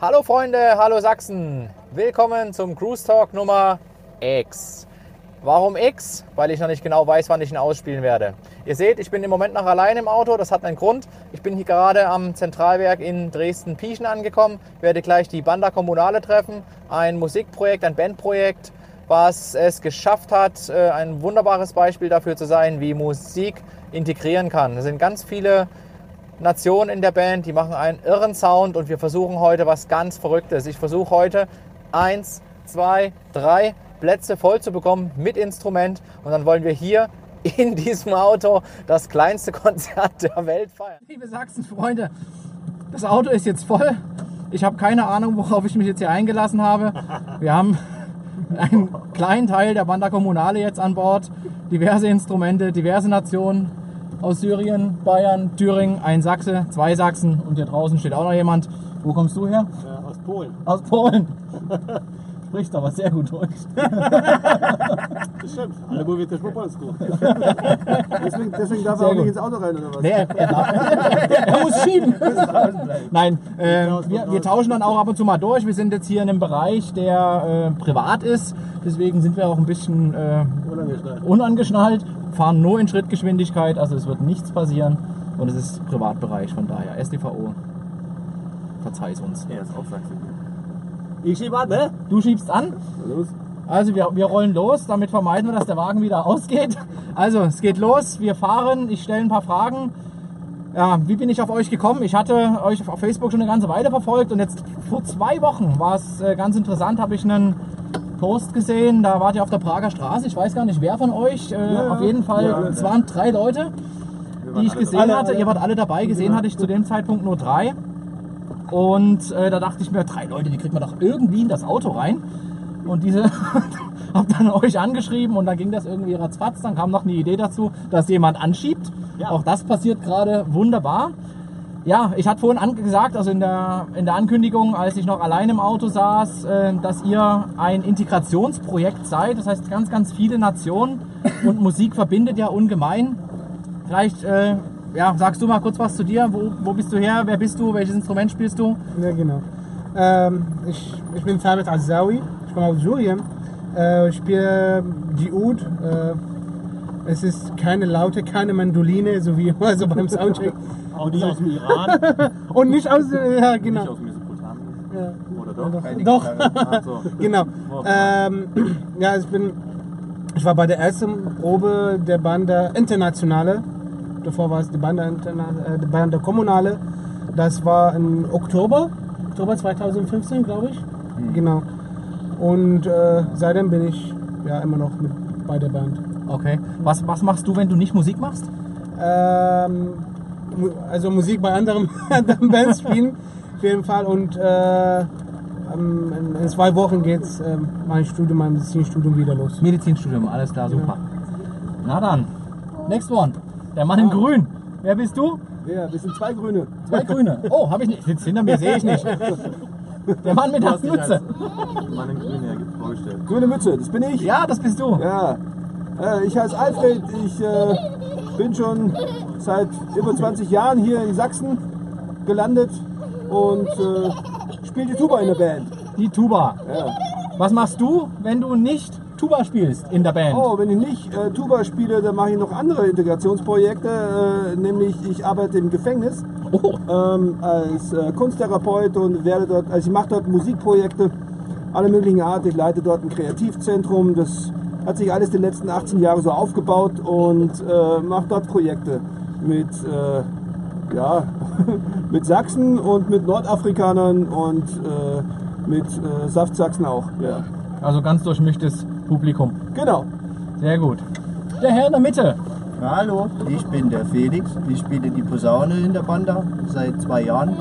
Hallo Freunde, hallo Sachsen. Willkommen zum Cruise Talk Nummer X. Warum X? Weil ich noch nicht genau weiß, wann ich ihn ausspielen werde. Ihr seht, ich bin im Moment noch allein im Auto. Das hat einen Grund. Ich bin hier gerade am Zentralwerk in Dresden-Pieschen angekommen. Werde gleich die Banda Kommunale treffen. Ein Musikprojekt, ein Bandprojekt, was es geschafft hat, äh, ein wunderbares Beispiel dafür zu sein, wie Musik integrieren kann. Es sind ganz viele Nationen in der Band, die machen einen irren Sound und wir versuchen heute was ganz Verrücktes. Ich versuche heute eins, zwei, drei Plätze voll zu bekommen mit Instrument und dann wollen wir hier in diesem Auto das kleinste Konzert der Welt feiern. Liebe Sachsen-Freunde, das Auto ist jetzt voll. Ich habe keine Ahnung, worauf ich mich jetzt hier eingelassen habe. Wir haben einen kleinen Teil der Banda Kommunale jetzt an Bord, diverse Instrumente, diverse Nationen aus Syrien, Bayern, Thüringen, ein Sachse, zwei Sachsen und hier draußen steht auch noch jemand. Wo kommst du her? Ja, aus Polen. Aus Polen. Sprichst aber sehr gut Deutsch. Das stimmt. Ale mówię też po polsku. Deswegen, deswegen darf er auch gut. nicht ins Auto rein, oder was? Nee, er, er, darf, er muss schieben. Nein, äh, wir, wir tauschen dann auch ab und zu mal durch. Wir sind jetzt hier in einem Bereich, der äh, privat ist. Deswegen sind wir auch ein bisschen äh, Unangeschnallt. unangeschnallt, fahren nur in Schrittgeschwindigkeit, also es wird nichts passieren. Und es ist Privatbereich, von daher SDVO. Verzeih's uns. Er ist auch. Ich schieb an, ne? Du schiebst an, Los. also wir, wir rollen los, damit vermeiden wir, dass der Wagen wieder ausgeht. Also es geht los, wir fahren, ich stelle ein paar Fragen. Ja, wie bin ich auf euch gekommen? Ich hatte euch auf Facebook schon eine ganze Weile verfolgt und jetzt vor zwei Wochen war es äh, ganz interessant, habe ich einen Post gesehen, da wart ihr auf der Prager Straße, ich weiß gar nicht wer von euch, äh, Ja, auf jeden Fall, ja, alle es waren drei Leute, die ich alle gesehen dabei. hatte, Alle, ihr wart alle dabei, gesehen hatte ich zu dem Zeitpunkt nur drei. Und äh, da dachte ich mir, drei Leute, die kriegt man doch irgendwie in das Auto rein. Und diese hab dann euch angeschrieben und dann ging das irgendwie ratzfatz. Dann kam noch eine Idee dazu, dass jemand anschiebt. Ja. Auch das passiert gerade wunderbar. Ja, ich hatte vorhin gesagt, also in der, in der Ankündigung, als ich noch allein im Auto saß, äh, dass ihr ein Integrationsprojekt seid. Das heißt, ganz, ganz viele Nationen und Musik verbindet ja ungemein. Vielleicht äh, ja, sagst du mal kurz was zu dir. Wo, wo bist du her? Wer bist du? Welches Instrument spielst du? Ja, genau. Ähm, ich, ich bin Thabit Azawi, ich komme aus Syrien. Äh, ich spiele die Oud. Äh, es ist keine Laute, keine Mandoline, so wie also beim Soundcheck. Auch nicht aus dem Iran, Und nicht aus, äh, ja, nicht genau. aus Mesopotamien. Ja, Oder doch? doch, Ach so. genau. Ähm, ja, ich bin, ich war bei der ersten Probe der Bande Internationale. Davor war es die Bande, Interna äh, die Bande Kommunale. Das war im Oktober, Oktober 2015, glaube ich. Genau. Und äh, seitdem bin ich ja immer noch mit bei der Band. Okay. Was, was machst du, wenn du nicht Musik machst? Ähm, also Musik bei anderen, anderen Bands spielen, auf jeden Fall. Und äh, ähm, in, in zwei Wochen geht's ähm, mein Studium, mein Medizinstudium wieder los. Medizinstudium, alles klar, super. Na dann, next one. Der Mann in Grün. Wer bist du? Ja, wir sind zwei Grüne. Zwei Grüne. Oh, habe ich nicht. Sitzt hinter mir, sehe ich nicht. Der Mann mit der Mütze. Mann in Grün ja, vorgestellt. Grüne Mütze, das bin ich. Ja, das bist du. Ja, äh, ich heiße Alfred. Ich äh, bin schon seit über 20 Jahren hier in Sachsen gelandet und äh, spiele die Tuba in der Band. Die Tuba. Ja. Was machst du, wenn du nicht Tuba spielst in der Band? Oh, wenn ich nicht äh, Tuba spiele, dann mache ich noch andere Integrationsprojekte. Äh, nämlich ich arbeite im Gefängnis Oh, ähm, als äh, Kunsttherapeut und werde dort, also ich mache dort Musikprojekte alle möglichen Art. Ich leite dort ein Kreativzentrum. Das hat sich alles die letzten 18 Jahre so aufgebaut und äh, mache dort Projekte mit, äh, ja, mit Sachsen und mit Nordafrikanern und äh, mit äh, Saftsachsen auch. Ja. also ganz durchmischtes Publikum. Genau. Sehr gut. Der Herr in der Mitte. Hallo, ich bin der Felix. Ich spiele die Posaune in der Banda seit zwei Jahren.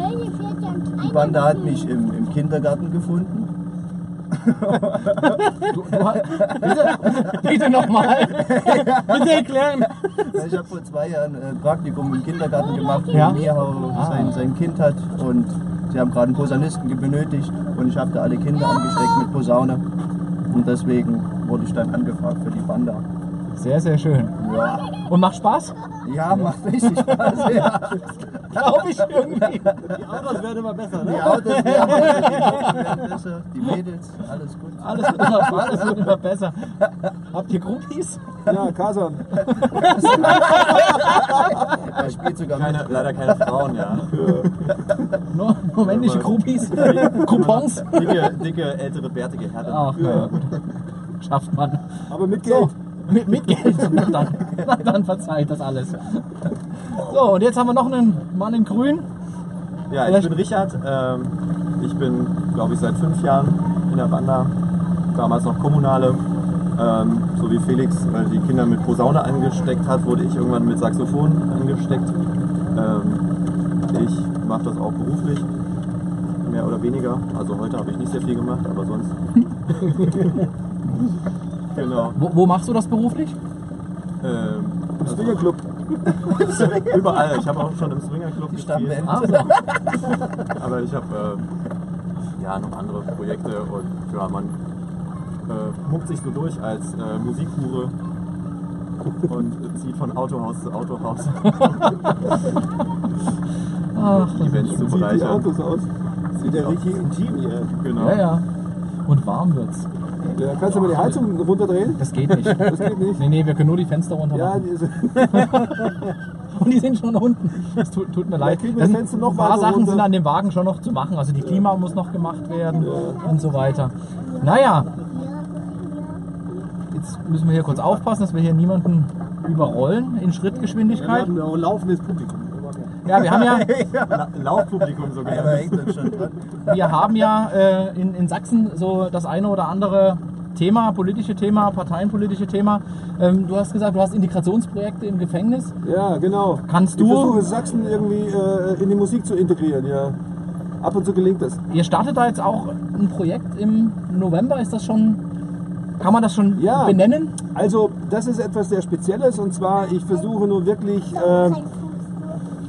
Die Banda hat mich im, im Kindergarten gefunden. Du, du, hast- bitte, bitte nochmal. Bitte erklären. Ich habe vor zwei Jahren ein Praktikum im Kindergarten gemacht, wo Ja? Mihau sein, sein Kind hat und sie haben gerade einen Posaunisten benötigt und ich habe da alle Kinder angesteckt mit Posaune und deswegen wurde ich dann angefragt für die Banda. Sehr, sehr schön. Ja, Und macht Spaß? ja macht richtig Spaß. Ja. glaube ich irgendwie. Die Autos werden immer besser, Die ne? Autos werden besser, die Autos werden besser, die Mädels, alles gut. Alles wird immer, alles wird immer besser. Habt ihr Groupies? Ja, Kasan. Er spielt sogar Keine, mit. leider keine Frauen, ja. Nur, nur männliche Groupies? Coupons? Dicke, dicke, ältere, bärtige Herren. Ach, ja. Schafft man. Aber mit Geld. Mit, mit Geld. Na dann, na dann verzeiht das alles. So, und jetzt haben wir noch einen Mann in Grün. Ja, ich Vielleicht- bin Richard. Ähm, ich bin, glaube ich, seit fünf Jahren in der Banda. Damals noch Kommunale. Ähm, so wie Felix äh, die Kinder mit Posaune angesteckt hat, wurde ich irgendwann mit Saxophon angesteckt. Ähm, ich mache das auch beruflich, mehr oder weniger. Also heute habe ich nicht sehr viel gemacht, aber sonst. genau. Wo, wo machst du das beruflich? Ähm, also Swingerclub. überall. Ich habe auch schon im Swingerclub gespielt. Aber ich habe äh, ja noch andere Projekte und ja, man äh, muckt sich so durch als äh, Musikhure und zieht von Autohaus zu Autohaus, Ach, Events zu Sieht die bereichern. Autos aus. Sieht ja richtig intim hier. Genau. ja, ja. Und warm wird's. Ja, kannst du mal die Heizung runterdrehen? Das geht nicht. Das geht nicht. Nee, nee, wir können nur die Fenster runter Ja, die Und die sind schon unten. Das tut, tut mir leid. wir Das Fenster noch ein paar Sachen runter. sind an dem Wagen schon noch zu machen. Also die Klima muss noch gemacht werden und so weiter. Naja. Jetzt müssen wir hier kurz aufpassen, dass wir hier niemanden überrollen in Wir Schrittgeschwindigkeit. haben ja auch ein laufendes Publikum. Ja, wir haben ja, La Laufpublikum sogar. Ja, wir haben ja äh, in, in Sachsen so das eine oder andere Thema, politische Thema, parteienpolitische Thema. Ähm, du hast gesagt, du hast Integrationsprojekte im Gefängnis. ja, genau. Kannst Ich du- versuche Sachsen irgendwie äh, in die Musik zu integrieren, ja. Ab und zu gelingt das. Ihr startet da jetzt auch ein Projekt im November. Ist das schon, kann man das schon Ja. benennen? Also, das ist etwas sehr Spezielles und zwar, ich versuche nur wirklich äh,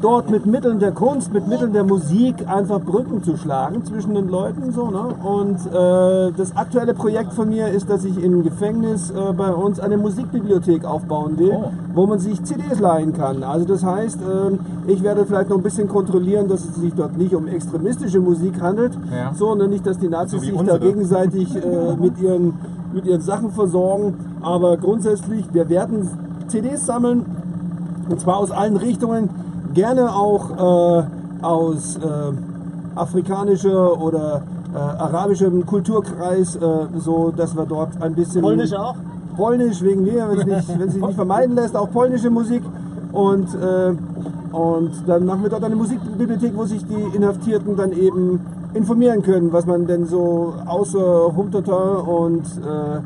dort mit Mitteln der Kunst, mit Mitteln der Musik einfach Brücken zu schlagen zwischen den Leuten. So, ne? Und äh, das aktuelle Projekt von mir ist, dass ich im Gefängnis äh, bei uns eine Musikbibliothek aufbauen will, Oh. wo man sich CDs leihen kann. Also das heißt, ähm, ich werde vielleicht noch ein bisschen kontrollieren, dass es sich dort nicht um extremistische Musik handelt, Ja. so, ne? nicht, dass die Nazis So sich da unsere. gegenseitig äh, mit, ihren, mit ihren Sachen versorgen. Aber grundsätzlich, wir werden CDs sammeln, und zwar aus allen Richtungen, gerne auch äh, aus äh, afrikanischer oder äh, arabischem Kulturkreis, äh, so dass wir dort ein bisschen... Polnisch auch? Polnisch wegen mir, wenn es sich nicht vermeiden lässt, auch polnische Musik. Und, äh, und dann machen wir dort eine Musikbibliothek, wo sich die Inhaftierten dann eben informieren können, was man denn so außer Humtata und äh,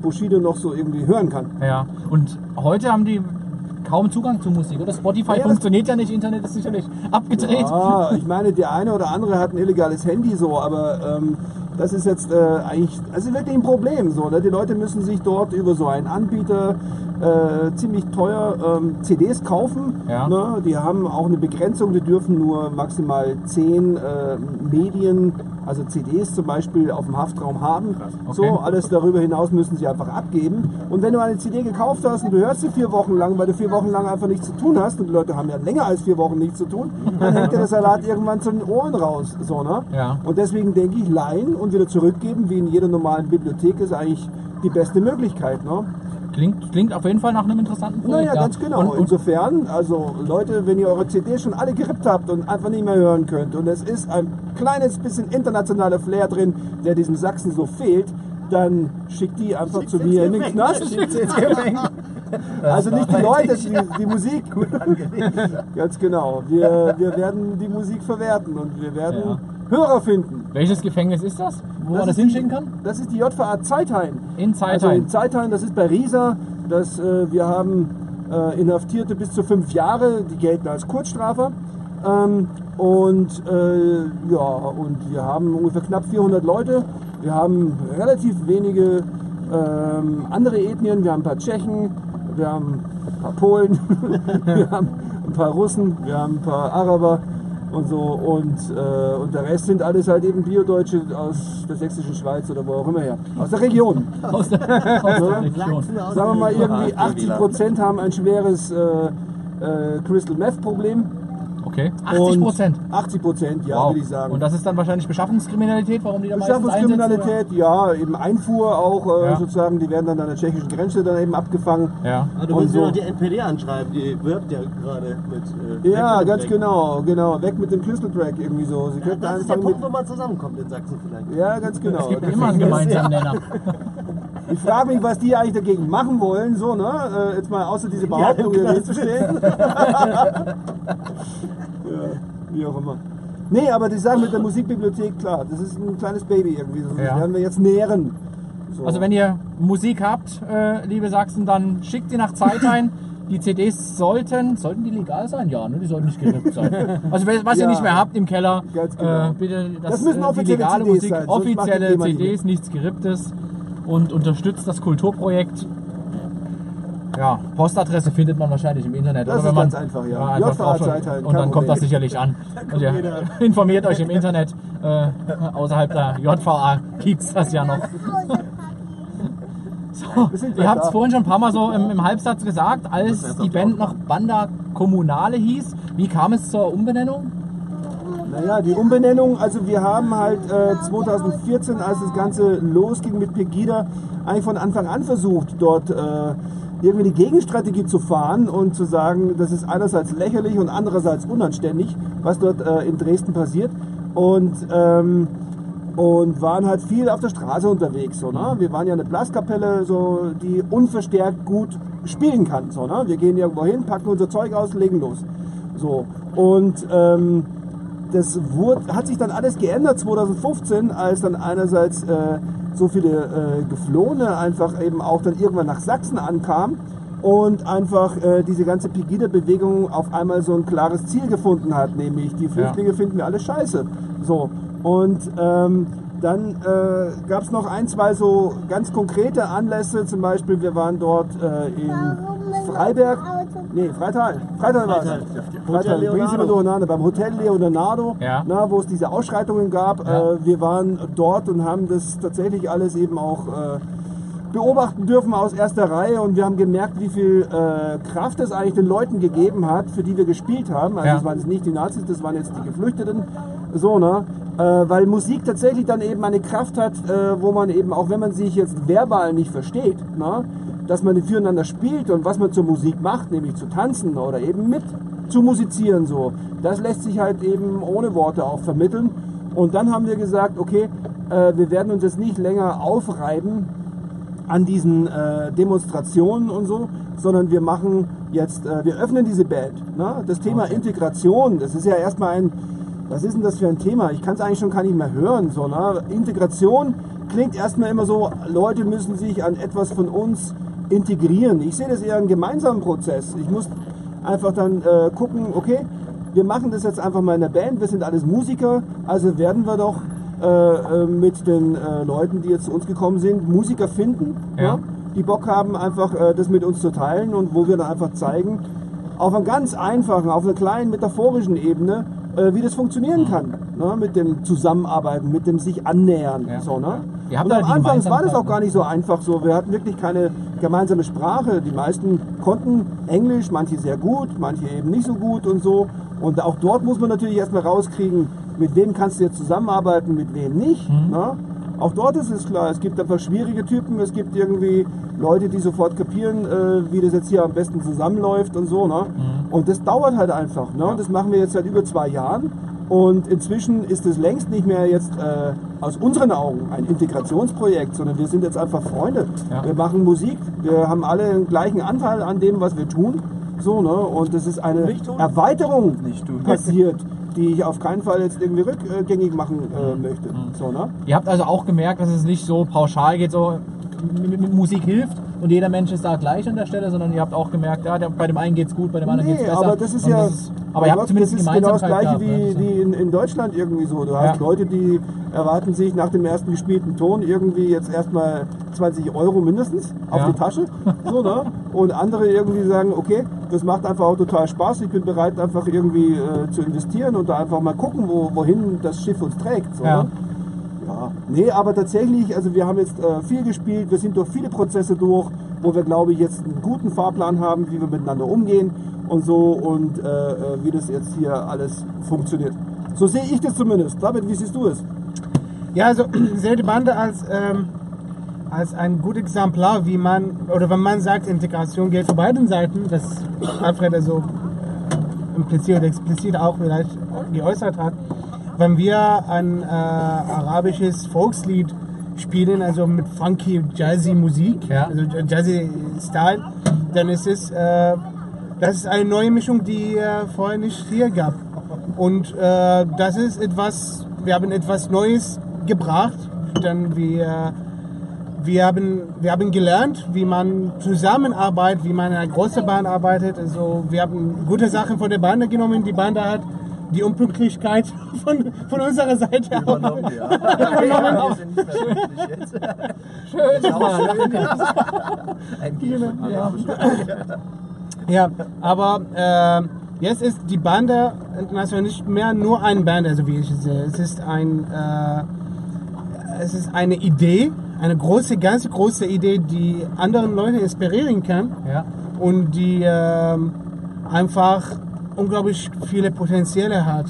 Bushido noch so irgendwie hören kann. Ja. Und heute haben die kaum Zugang zu Musik, oder? Spotify Ja, funktioniert ja nicht, Internet ist sicherlich abgedreht. Ah, ich meine, der eine oder andere hat ein illegales Handy so, aber ähm, das ist jetzt äh, eigentlich, also wirklich ein Problem so. Ne? Die Leute müssen sich dort über so einen Anbieter äh, ziemlich teuer ähm, CDs kaufen. Ja. Ne? Die haben auch eine Begrenzung, die dürfen nur maximal 10 äh, Medien, also CDs zum Beispiel, auf dem Haftraum haben. So, Okay. alles darüber hinaus müssen sie einfach abgeben. Und wenn du eine CD gekauft hast und du hörst sie vier Wochen lang, weil du vier Wochen lang einfach nichts zu tun hast, und die Leute haben ja länger als vier Wochen nichts zu tun, dann hängt dir der Salat irgendwann zu den Ohren raus. So, ne? Ja. Und deswegen denke ich, leihen und wieder zurückgeben, wie in jeder normalen Bibliothek, ist eigentlich die beste Möglichkeit. Ne? Klingt, klingt auf jeden Fall nach einem interessanten Projekt. Naja, ganz genau. Und, und, Insofern, also Leute, wenn ihr eure CDs schon alle gerippt habt und einfach nicht mehr hören könnt und es ist ein kleines bisschen internationaler Flair drin, der diesem Sachsen so fehlt, dann schickt die einfach zu mir in den Knast. Also nicht die Leute, die, die Musik. Ganz genau. Wir, wir werden die Musik verwerten und wir werden Ja. Hörer finden. welches Gefängnis ist das? Wo man das hinschicken die, kann? Das ist die JVA Zeithain. In Also Zeitheim. in Zeithain, das ist bei Riesa. Das, äh, wir haben äh, Inhaftierte bis zu fünf Jahre, die gelten als Kurzstrafer. Ähm, und, äh, ja, und wir haben ungefähr knapp 400 Leute. Wir haben relativ wenige ähm, andere Ethnien. Wir haben ein paar Tschechen, wir haben ein paar Polen, wir haben ein paar Russen, wir haben ein paar Araber und so. Und, äh, und der Rest sind alles halt eben Biodeutsche aus der sächsischen Schweiz oder wo auch immer her. Aus der Region. Aus der, aus der Region. Sagen wir mal, irgendwie Ah, 80 Prozent haben ein schweres äh, äh, Crystal Meth Problem. Okay. 80 Prozent. 80 Prozent, ja, Wow. würde ich sagen. Und das ist dann wahrscheinlich Beschaffungskriminalität, warum die da? Beschaffungskriminalität, ja, eben Einfuhr auch äh, Ja. sozusagen, die werden dann an der tschechischen Grenze dann eben abgefangen. Ja. Ah, du musst ja so. noch die NPD anschreiben, die wirbt ja gerade mit. Äh, Ja, Weg- ganz genau, genau. Weg mit dem Crystal Track irgendwie so. Sie Ja, könnten das ist der Punkt, mit. wo man zusammenkommt in Sachsen vielleicht. Ja, ganz genau. Es gibt immer einen gemeinsamen Nenner. Ich frage mich, was die eigentlich dagegen machen wollen, so, ne? Äh, jetzt mal außer diese Behauptung hier im hinzustehen. ja, wie auch immer. Nee, aber die Sache mit der Musikbibliothek, klar, das ist ein kleines Baby irgendwie. Das Ja. werden wir jetzt nähren. So. Also wenn ihr Musik habt, äh, liebe Sachsen, dann schickt die nach Zeit ein. Die CDs sollten, sollten die legal sein? Ja, ne? die sollten nicht gerippt sein. Also was ihr Ja. nicht mehr habt im Keller, genau. äh, bitte das, Das müssen äh, offizielle legale CDs Musik, sein, offizielle CDs, nichts geripptes und unterstützt das Kulturprojekt. Ja, Postadresse findet man wahrscheinlich im Internet. Das oder ist wenn man, ganz einfach, ja. einfach drauf- Zeit halt, und dann kommt das sicherlich an. Und ihr informiert euch im Internet. Äh, außerhalb der JVA gibt es das ja noch. So, ihr gleich habt es vorhin schon ein paar Mal so im, im Halbsatz gesagt, als die Band noch Banda Kommunale hieß. Wie kam es zur Umbenennung? Naja, die Umbenennung, also wir haben halt äh, 2014, als das Ganze losging mit Pegida, eigentlich von Anfang an versucht, dort äh, irgendwie die Gegenstrategie zu fahren und zu sagen, das ist einerseits lächerlich und andererseits unanständig, was dort äh, in Dresden passiert. Und, ähm, und waren halt viel auf der Straße unterwegs. So, ne? Wir waren ja eine Blaskapelle, so, die unverstärkt gut spielen kann. So, ne? Wir gehen irgendwo hin, packen unser Zeug aus, legen los. So. Und ähm, das wurde, hat sich dann alles geändert 2015, als dann einerseits äh, so viele äh, Geflohene einfach eben auch dann irgendwann nach Sachsen ankamen und einfach äh, diese ganze Pegida-Bewegung auf einmal so ein klares Ziel gefunden hat, nämlich die Flüchtlinge finden wir alle scheiße. So. Und ähm, dann äh, gab es noch ein, zwei so ganz konkrete Anlässe, zum Beispiel wir waren dort äh, in Freiberg, nee, Freital, Freital war es. Freital, Freital, bring's immer Leonardo. durcheinander, beim Hotel Leonardo, Ja. na, wo es diese Ausschreitungen gab. Ja. Äh, wir waren dort und haben das tatsächlich alles eben auch äh, beobachten dürfen aus erster Reihe und wir haben gemerkt, wie viel äh, Kraft es eigentlich den Leuten gegeben hat, für die wir gespielt haben. Also Ja. das waren jetzt nicht die Nazis, das waren jetzt die Geflüchteten. So, ne? Äh, weil Musik tatsächlich dann eben eine Kraft hat, äh, wo man eben, auch wenn man sich jetzt verbal nicht versteht, ne? Dass man füreinander spielt und was man zur Musik macht, nämlich zu tanzen oder eben mit zu musizieren. So. Das lässt sich halt eben ohne Worte auch vermitteln. Und dann haben wir gesagt, okay, äh, wir werden uns jetzt nicht länger aufreiben an diesen äh, Demonstrationen und so, sondern wir machen jetzt, äh, wir öffnen diese Band. Ne? Das Thema Integration, das ist ja erstmal ein, was ist denn das für ein Thema? Ich kann es eigentlich schon gar nicht mehr hören. So, ne? Integration klingt erstmal immer so, Leute müssen sich an etwas von uns integrieren. Ich sehe das eher einen gemeinsamen Prozess. Ich muss einfach dann äh, gucken, okay, wir machen das jetzt einfach mal in der Band, wir sind alles Musiker, also werden wir doch äh, äh, mit den äh, Leuten, die jetzt zu uns gekommen sind, Musiker finden, Ja. ja. die Bock haben, einfach äh, das mit uns zu teilen und wo wir dann einfach zeigen, auf einer ganz einfachen, auf einer kleinen metaphorischen Ebene, äh, wie das funktionieren kann. Ne? Mit dem Zusammenarbeiten, mit dem sich annähern. Ja. So, ne? Und am Anfang war das auch gar nicht so einfach so. Wir hatten wirklich keine gemeinsame Sprache. Die meisten konnten Englisch, manche sehr gut, manche eben nicht so gut und so. Und auch dort muss man natürlich erstmal rauskriegen, mit wem kannst du jetzt zusammenarbeiten, mit wem nicht. Mhm. Ne? Auch dort ist es klar, es gibt einfach schwierige Typen, es gibt irgendwie Leute, die sofort kapieren, äh, wie das jetzt hier am besten zusammenläuft und so. Ne? Mhm. Und das dauert halt einfach. Ne? Und Das machen wir jetzt seit über zwei Jahren. Und inzwischen ist es längst nicht mehr jetzt äh, aus unseren Augen ein Integrationsprojekt, sondern wir sind jetzt einfach Freunde. Ja. Wir machen Musik, wir haben alle den gleichen Anteil an dem, was wir tun. So, ne? Und das ist eine? Erweiterung passiert, die ich auf keinen Fall jetzt irgendwie rückgängig machen äh, möchte. So, ne? Ihr habt also auch gemerkt, dass es nicht so pauschal geht, so mit, mit Musik hilft und jeder Mensch ist da gleich an der Stelle, sondern ihr habt auch gemerkt, ja, der, bei dem einen geht's gut, bei dem anderen Nee, geht's besser. aber das ist Und ja. aber ihr habt zumindest das ist genau das gleiche gehabt, wie, ne? wie in, in Deutschland irgendwie so. Du hast Ja. Leute, die erwarten sich nach dem ersten gespielten Ton irgendwie jetzt erstmal 20 Euro mindestens auf Ja. die Tasche. So, ne? Und andere irgendwie sagen, okay, das macht einfach auch total Spaß. Ich bin bereit, einfach irgendwie äh, zu investieren und da einfach mal gucken, wo, wohin das Schiff uns trägt. So, Ja. ne? Ja. Nee, aber tatsächlich, also wir haben jetzt äh, viel gespielt, wir sind durch viele Prozesse durch, wo wir, glaube ich, jetzt einen guten Fahrplan haben, wie wir miteinander umgehen und so und äh, äh, wie das jetzt hier alles funktioniert. So sehe ich das zumindest. David, wie siehst du es? Ja, also ich sehe die Bande als, ähm, als ein gutes Exemplar, wie man, oder wenn man sagt, Integration geht für beiden Seiten, das Alfred also implizit oder explizit auch vielleicht geäußert hat, wenn wir ein äh, arabisches Volkslied spielen, also mit funky, jazzy Musik, Ja. also jazzy Style, dann ist es, äh, das ist eine neue Mischung, die äh, vorher nicht hier gab. Und äh, das ist etwas, wir haben etwas Neues gebracht, denn wir, wir, haben, wir haben gelernt, wie man zusammenarbeitet, wie man in einer großen Band arbeitet. Also wir haben gute Sachen von der Bande genommen. Die Bande hat die Unpünktlichkeit von, von unserer Seite. Übernommen, ja. ja, wir sind nicht mehr pünktlich jetzt. Schön, auch schön. Ein Geben. Ja. Ja, aber äh, jetzt ist die Bande international nicht mehr nur ein Band, also wie ich es sehe. Es ist ein, äh, es ist eine Idee, eine große, ganz große Idee, die anderen Leute inspirieren kann Ja. und die ähm, einfach unglaublich viele Potenziale hat.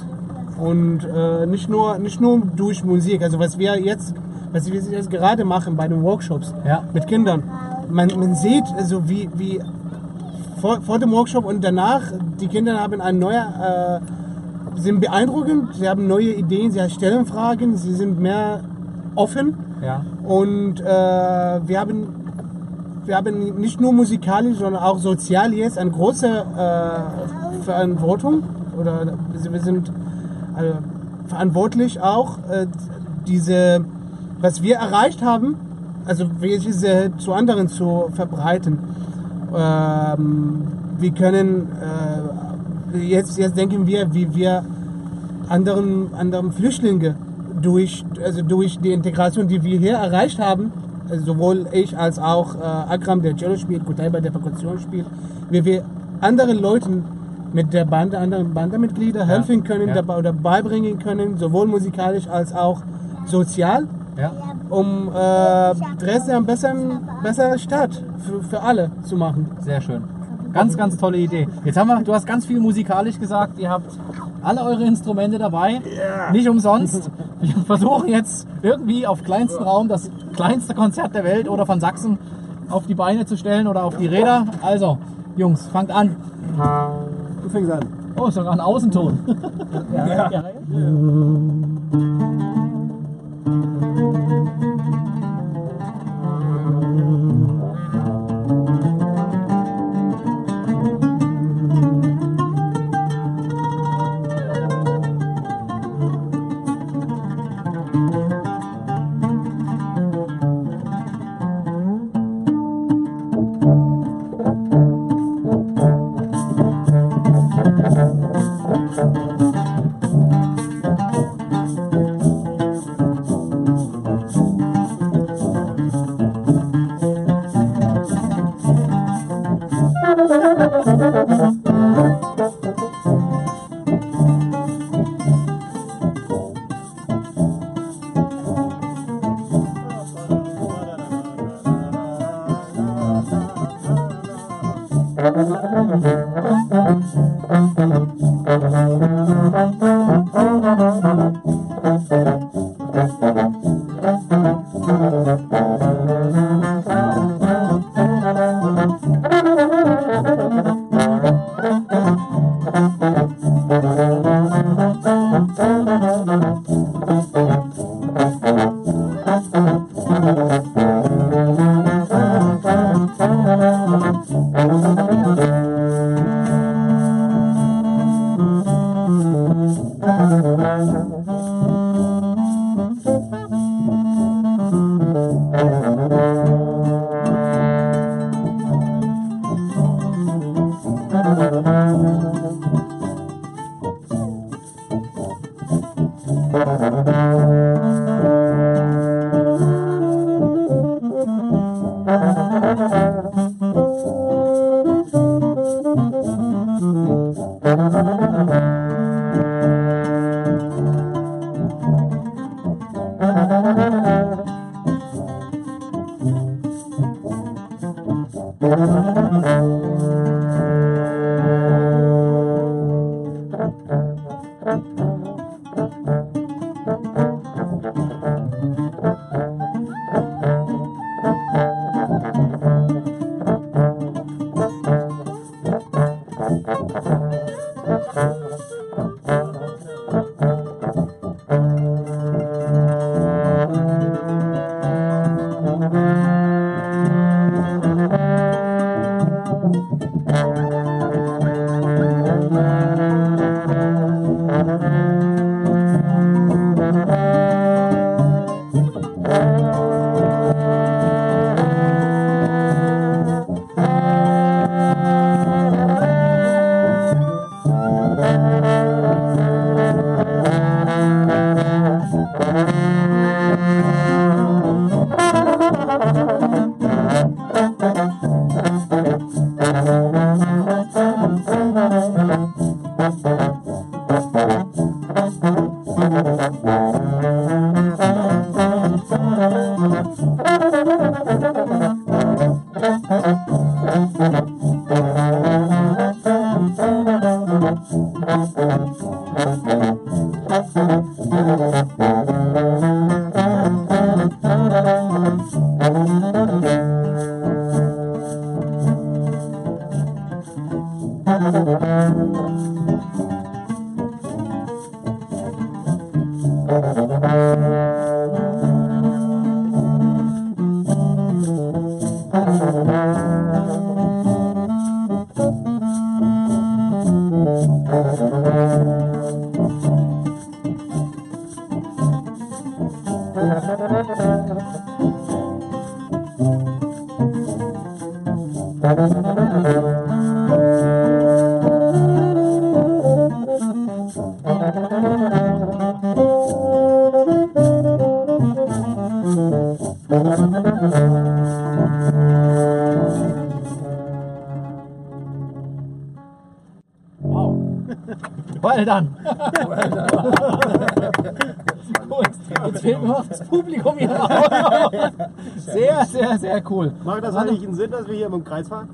Und äh, nicht, nur, nicht nur durch Musik, also was wir jetzt, was wir jetzt gerade machen bei den Workshops Ja. mit Kindern. Man, man sieht also wie, wie vor, vor dem Workshop und danach, die Kinder haben ein neuer, äh, sind beeindruckend, sie haben neue Ideen, sie stellen Fragen, sie sind mehr offen Ja. und äh, wir haben wir haben nicht nur musikalisch, sondern auch sozial jetzt eine große äh, Verantwortung oder wir sind äh, verantwortlich auch äh, diese was wir erreicht haben, also diese zu anderen zu verbreiten. Ähm, wir können äh, jetzt jetzt denken wir, wie wir anderen anderen Flüchtlinge durch also durch die Integration, die wir hier erreicht haben, also sowohl ich als auch äh, Akram, der Cello spielt, Kutaiba, der Perkussion spielt, wie wir anderen Leuten mit der Bande, anderen Bandemitglieder helfen können ja. dabei, oder beibringen können, sowohl musikalisch als auch sozial, Ja. um äh, Dresden eine bessere, bessere Stadt für, für alle zu machen. Sehr schön. Ganz, ganz tolle Idee. Jetzt haben wir, du hast ganz viel musikalisch gesagt. Ihr habt alle eure Instrumente dabei. Nicht umsonst. Wir versuchen jetzt irgendwie auf kleinsten Raum das kleinste Konzert der Welt oder von Sachsen auf die Beine zu stellen oder auf die Räder. Also, Jungs, fangt an. Du fängst an. Oh, ist sogar ein Außenton. ja, ja. ja. Wow. Sehr cool. Macht das eigentlich einen Sinn, dass wir hier im Kreis fahren?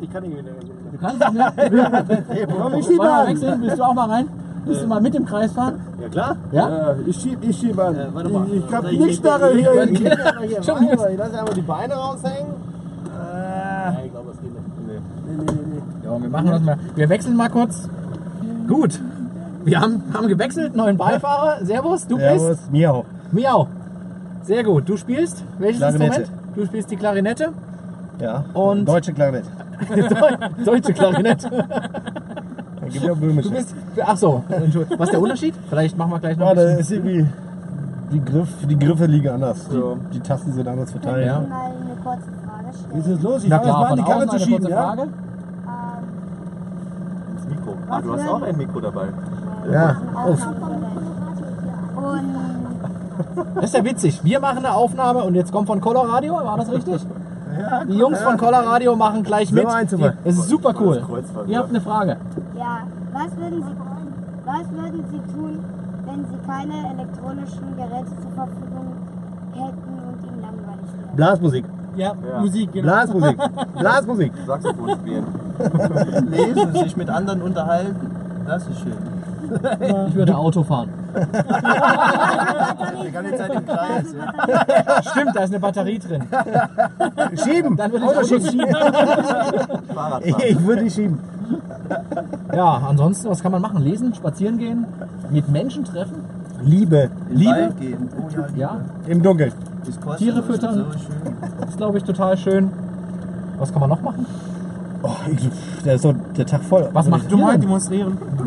Ich kann nicht mehr. Du kannst nicht mehr. Komm, ich Wollen schieb wir an. wechseln? Willst du auch mal rein? Willst du mal mit dem Kreis fahren? Ja klar. Ja? Ja, ich schieb, ich schieb an. warte mal. ich ich hab Ich- Knickstarre ich- hier. ich- ich- Schon Ich lasse einfach die Beine raushängen. Ja, ich glaube, das geht nicht. Ja, wir machen das mal. Wir wechseln mal kurz. Gut. Wir haben, haben gewechselt, neuen Beifahrer. Servus, du bist Miau. Miau. Sehr gut. Du spielst welches Klarinette. Instrument? Du spielst die Klarinette Ja. und Deutsche Klarinette. deutsche Klarinette. Da gibt ja Du böhmische. bist. Ach so. Entschuldigung. Was ist der Unterschied? Vielleicht machen wir gleich noch. Ja, da bisschen. ist irgendwie. Die, Griff, die Griffe liegen anders. Die, die Tasten sind anders verteilt. Ja. mal eine kurze Frage Wie ist stellen. es los? Ich Na fange jetzt mal an, die Karre zu schieben. Ja? Frage. Ähm, Das Mikro. Ah, du hast auch ein Mikro dabei. Ja. und Das ist ja witzig. Wir machen eine Aufnahme und jetzt kommt von Colorado, war das richtig? Ja, die Jungs von Colorado machen gleich mit. Das ist super cool. Ihr habt eine Frage. ja, was würden Sie, was würden Sie tun, wenn Sie keine elektronischen Geräte zur Verfügung hätten und Ihnen langweilig wäre? Blasmusik. Ja, Ja. Musik, genau. Blasmusik. Blasmusik. Saxophon spielen. Lesen, sich mit anderen unterhalten. Das ist schön. Ich würde Auto fahren. Die ganze Zeit im Kreis. Ja. Stimmt, da ist eine Batterie drin. Schieben. Dann würde ich Auto schieben. Fahrradfahren. Ich würde dich schieben. Ja, ansonsten, was kann man machen? Lesen, spazieren gehen, mit Menschen treffen? Liebe. In Wald gehen. Oh ja, Liebe. Ja, Im Dunkeln. Tiere füttern. So schön. ist glaube ich total schön. Was kann man noch machen? Oh, da ist doch der Tag voll. Was macht Du ihr mal demonstrieren. Ähm,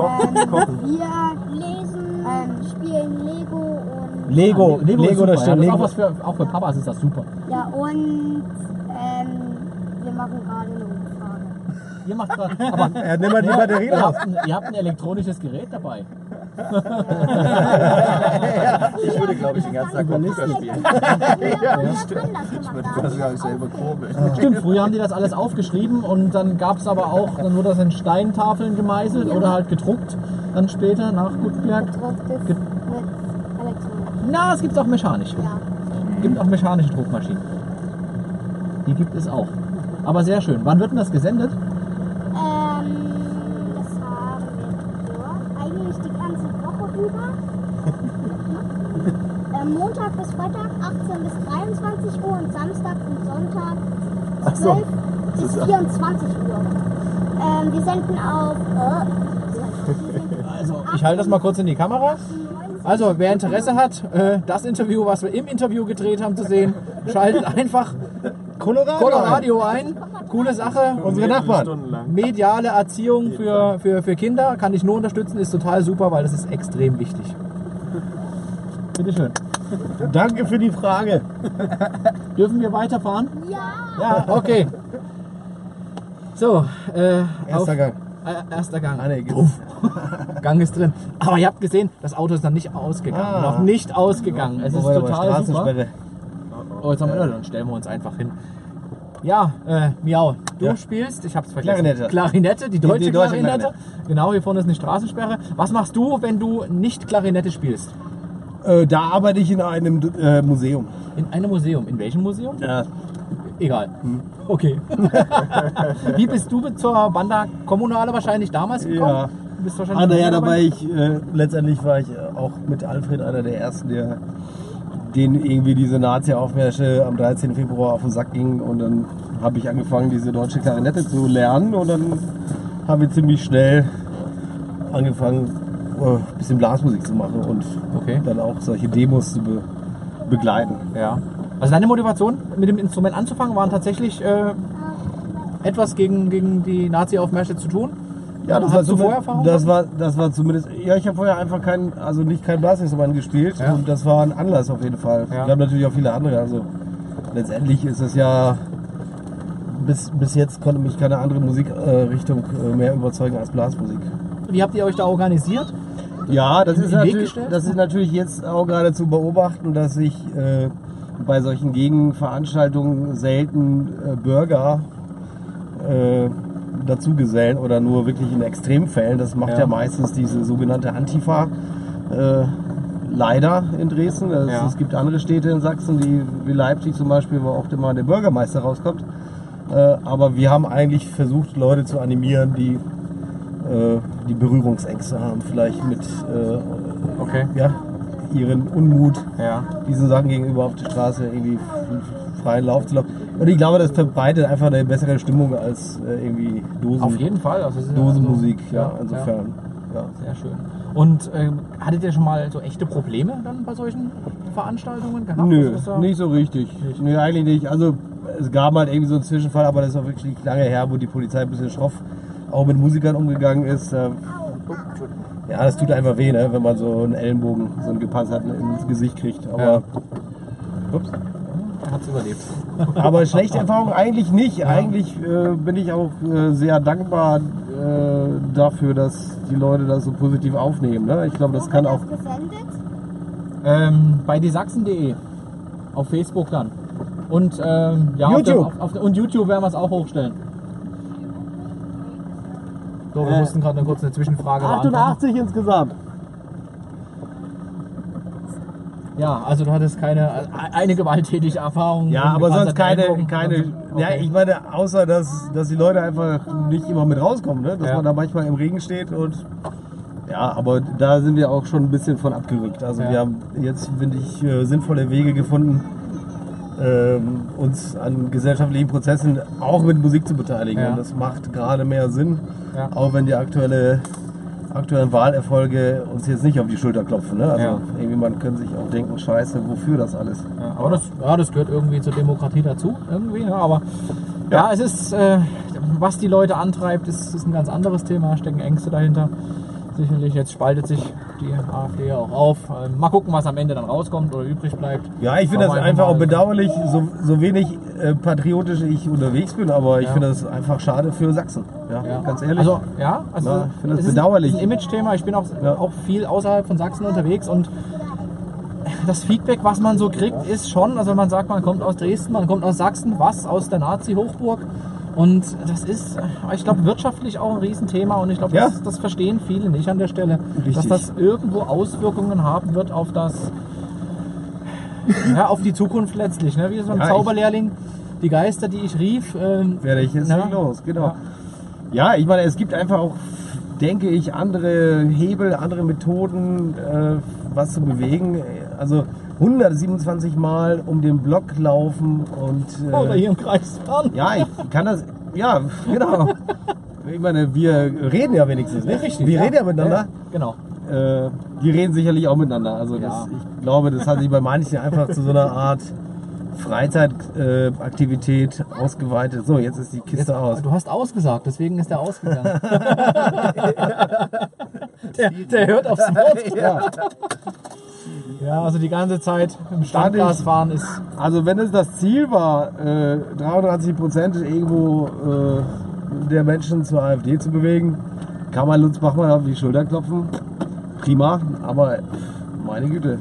wir lesen, ähm, spielen Lego und Lego. Lego, ist Lego, ja, steht das ist Lego. auch, was für, auch für Papas ist das super. ja und ähm, wir machen gerade eine Umfrage. Ihr macht grad, aber Er hat nicht mal die Ja, Batterie ihr, habt ein, ihr habt ein elektronisches Gerät dabei. Ich würde, glaube ich, den ganzen Tag Computer spielen. ja, stimmt. Ich würde das gar nicht selber kurbeln. Stimmt, früher haben die das alles aufgeschrieben und dann gab es aber auch, dann wurde das in Steintafeln gemeißelt oder halt gedruckt. Dann später nach Gutenberg. Gedrucktes Ge- mit Elektronik. Na, es gibt auch mechanisch. Ja. Es gibt auch mechanische Druckmaschinen. Die gibt es auch. Aber sehr schön. Wann wird denn das gesendet? Ähm, das haben wir vor. Eigentlich die ganze Woche über. ähm, Montag bis Freitag 18 bis 23 Uhr und Samstag und Sonntag 12 bis 24 Uhr. Ähm, wir senden auf. Äh, Also, ich halte das mal kurz in die Kamera. Also, wer Interesse hat, äh, das Interview, was wir im Interview gedreht haben, zu sehen, schaltet einfach Colorado. Colorado ein. Coole Sache. Unsere Nachbarn. Mediale Erziehung für, für, für Kinder kann ich nur unterstützen, ist total super, weil das ist extrem wichtig. Bitte schön. Danke für die Frage. Dürfen wir weiterfahren? ja! Ja, okay. So, äh, Erster auf, Gang. Äh, erster Gang. Ah, nee. Gang ist drin. Aber ihr habt gesehen, das Auto ist noch nicht ausgegangen. Ah. Noch nicht ausgegangen. Es ist total super. Straßensperre. Oh, jetzt haben wir, ja, dann stellen wir uns einfach hin. Ja, äh, Miau, du Ja. spielst, ich hab's vergessen. Klarinette. Klarinette, die deutsche die deutsche Klarinette. Klarinette. Genau, hier vorne ist eine Straßensperre. Was machst du, wenn du nicht Klarinette spielst? Äh, da arbeite ich in einem äh, Museum. In einem Museum. In welchem Museum? Ja. Egal. Hm. Okay. Wie bist du zur Banda Kommunale wahrscheinlich damals gekommen? Ja. Du bist wahrscheinlich Ah, naja, dabei? da war ich, äh, letztendlich war ich äh, auch mit Alfred einer der ersten, der denen irgendwie diese Nazi-Aufmärsche am 13. Februar auf den Sack ging und dann habe ich angefangen, diese deutsche Klarinette zu lernen und dann haben wir ziemlich schnell angefangen, äh, ein bisschen Blasmusik zu machen und Okay. dann auch solche Demos zu be begleiten. Ja. Also deine Motivation, mit dem Instrument anzufangen, waren tatsächlich äh, etwas gegen, gegen die Nazi-Aufmärsche zu tun? Ja, das Hast war, Vorerfahrung das war das war zumindest. Ja, ich habe vorher einfach kein, also nicht kein Blasinstrument gespielt Ja. und das war ein Anlass auf jeden Fall. Ja. Wir haben natürlich auch viele andere. Also letztendlich ist es ja bis, bis jetzt konnte mich keine andere Musikrichtung äh, mehr überzeugen als Blasmusik. Wie habt ihr euch da organisiert? Ja, das In ist, natürlich, gestellt? das ist natürlich jetzt auch gerade zu beobachten, dass sich äh, bei solchen Gegenveranstaltungen selten äh, Bürger äh, dazugesellen oder nur wirklich in Extremfällen. Das macht Ja. ja, meistens diese sogenannte Antifa. Äh, leider in Dresden. Es, Ja. es gibt andere Städte in Sachsen, die, wie Leipzig zum Beispiel, wo auch immer der Bürgermeister rauskommt. Äh, aber wir haben eigentlich versucht, Leute zu animieren, die äh, die Berührungsängste haben, vielleicht mit äh, Okay. ja, ihren Unmut, Ja. diesen Sachen gegenüber auf der Straße irgendwie freien Lauf zu lassen. Und ich glaube, das verbreitet einfach eine bessere Stimmung als äh, irgendwie Dosen, Auf jeden Fall. Also, ja Dosenmusik. also- ja, insofern. Ja. Sehr schön. Und ähm, hattet ihr schon mal so echte Probleme dann bei solchen Veranstaltungen gehabt? Nö, Also, nicht so richtig. Nö, eigentlich nicht. Also es gab halt irgendwie so einen Zwischenfall, aber das ist auch wirklich lange her, wo die Polizei ein bisschen schroff auch mit Musikern umgegangen ist. Äh, Ja, das tut einfach weh, ne, wenn man so einen Ellenbogen, so einen gepanzerten ins Gesicht kriegt. Aber, Ja. ups. Hat's überlebt. aber schlechte Erfahrung eigentlich nicht. Eigentlich äh, bin ich auch äh, sehr dankbar äh, dafür, dass die Leute das so positiv aufnehmen. Ne? Ich glaube, das Wo kann auch das? Ähm, bei diesachsen.de. Auf Facebook dann. Und, ähm, ja, Auf YouTube. der, auf, auf, der- und YouTube werden wir es auch hochstellen. So, wir Äh, mussten gerade eine kurze Zwischenfrage beantworten. 88 insgesamt. Ja, also du hattest keine, eine gewalttätige Erfahrung. Ja, aber sonst keine, keine. Ja, Okay. ich meine, außer dass, dass die Leute einfach nicht immer mit rauskommen, ne? dass Ja. man da manchmal im Regen steht und. Ja, aber da sind wir auch schon ein bisschen von abgerückt. Also Ja. wir haben jetzt, finde ich, äh, sinnvolle Wege gefunden, ähm, uns an gesellschaftlichen Prozessen auch mit Musik zu beteiligen. Ja. Und das macht gerade mehr Sinn, Ja. auch wenn die aktuelle, aktuellen Wahlerfolge uns jetzt nicht auf die Schulter klopfen. Ne? Also Ja. irgendwie man kann sich auch denken, scheiße, wofür das alles? Aber das, ja, das gehört irgendwie zur Demokratie dazu, irgendwie. Ja, aber ja, es ist, äh, was die Leute antreibt, ist, ist ein ganz anderes Thema. Stecken Ängste dahinter. Sicherlich, jetzt spaltet sich die AfD auch auf. Ähm, Mal gucken, was am Ende dann rauskommt oder übrig bleibt. Ja, ich finde das einfach auch bedauerlich, so, so wenig äh, patriotisch ich unterwegs bin, aber ich Ja. finde das einfach schade für Sachsen. Ja, Ja. ganz ehrlich. Also, ja, also Ja, ich finde das bedauerlich. Ein, ist ein Image-Thema. Ich bin auch, auch viel außerhalb von Sachsen unterwegs und das Feedback, was man so kriegt, ist schon, also wenn man sagt, man kommt aus Dresden, man kommt aus Sachsen, was? Aus der Nazi-Hochburg. Und das ist, ich glaube, wirtschaftlich auch ein Riesenthema und ich glaube, Ja. das, das verstehen viele nicht an der Stelle, Richtig. dass das irgendwo Auswirkungen haben wird auf das, ja, auf die Zukunft letztlich, ne? wie so ein Ja, Zauberlehrling. die Geister, die ich rief, ähm, werde ich jetzt Ja. nicht los. Genau. Ja, ich meine, es gibt einfach auch, denke ich, andere Hebel, andere Methoden, äh, was zu bewegen. Also 127 Mal um den Block laufen und äh, oder hier im Kreis fahren. ja, ich kann das, ja, genau. Ich meine, wir reden ja wenigstens, nicht? Richtig, wir ja. reden ja miteinander. Genau. Äh, die reden sicherlich auch miteinander. Also das, Ja. ich glaube, das hat sich bei manchen einfach zu so einer Art Freizeitaktivität äh, ausgeweitet. So, jetzt ist die Kiste aus. Du hast ausgesagt, deswegen ist er ausgegangen. der, der hört aufs Wort. Ja. Ja, also die ganze Zeit im Standgas fahren ist. Also wenn es das Ziel war, äh, 33 Prozent irgendwo äh, der Menschen zur AfD zu bewegen, kann man Lutz Bachmann auf die Schulter klopfen. Prima, aber meine Güte,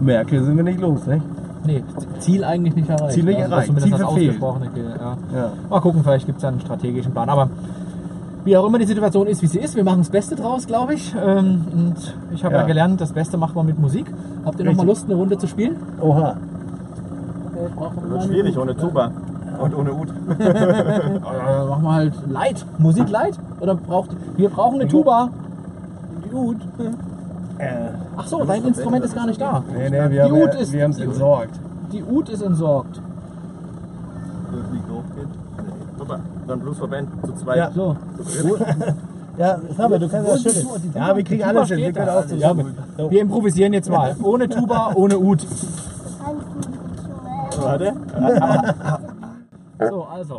Merkel sind wir nicht los, ne? Nee, Ziel eigentlich nicht erreicht. Ziel nicht Also erreicht, Ziel das verfehlt. Ja. Ja. Mal gucken, vielleicht gibt es ja einen strategischen Plan. Aber wie auch immer die Situation ist, wie sie ist, wir machen das Beste draus, glaube ich. Ähm, Und ich habe ja. Ja. gelernt, das Beste macht man mit Musik. Habt ihr noch mal Richtig. Lust, eine Runde zu spielen? Oha. Wird schwierig ohne Tuba und ohne Ud. Äh, machen wir halt Light. Musik Light? Oder braucht wir brauchen eine Tuba? Die Ud. Ach so, dein Instrument ist gar nicht da. Nee, nee, wir Die ja- haben es entsorgt. Die Ud ist entsorgt. Super, dann Bluesverband zu zweit. Ja. So. Ja, Fabian, du kannst das schütteln. Ja, wir kriegen alles hin. Wir können auch Ja, zusammen. wir improvisieren jetzt mal. Ohne Tuba, ohne Ud. Warte. So, also.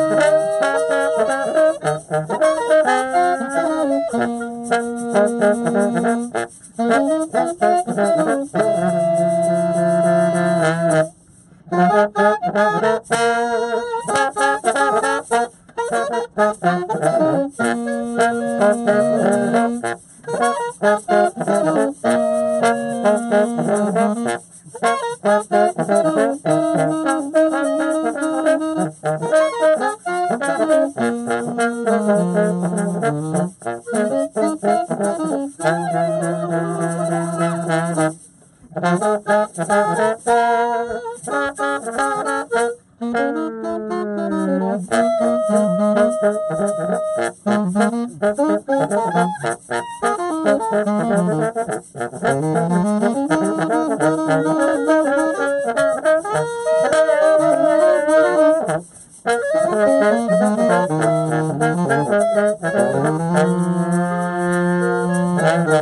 Bye, bye.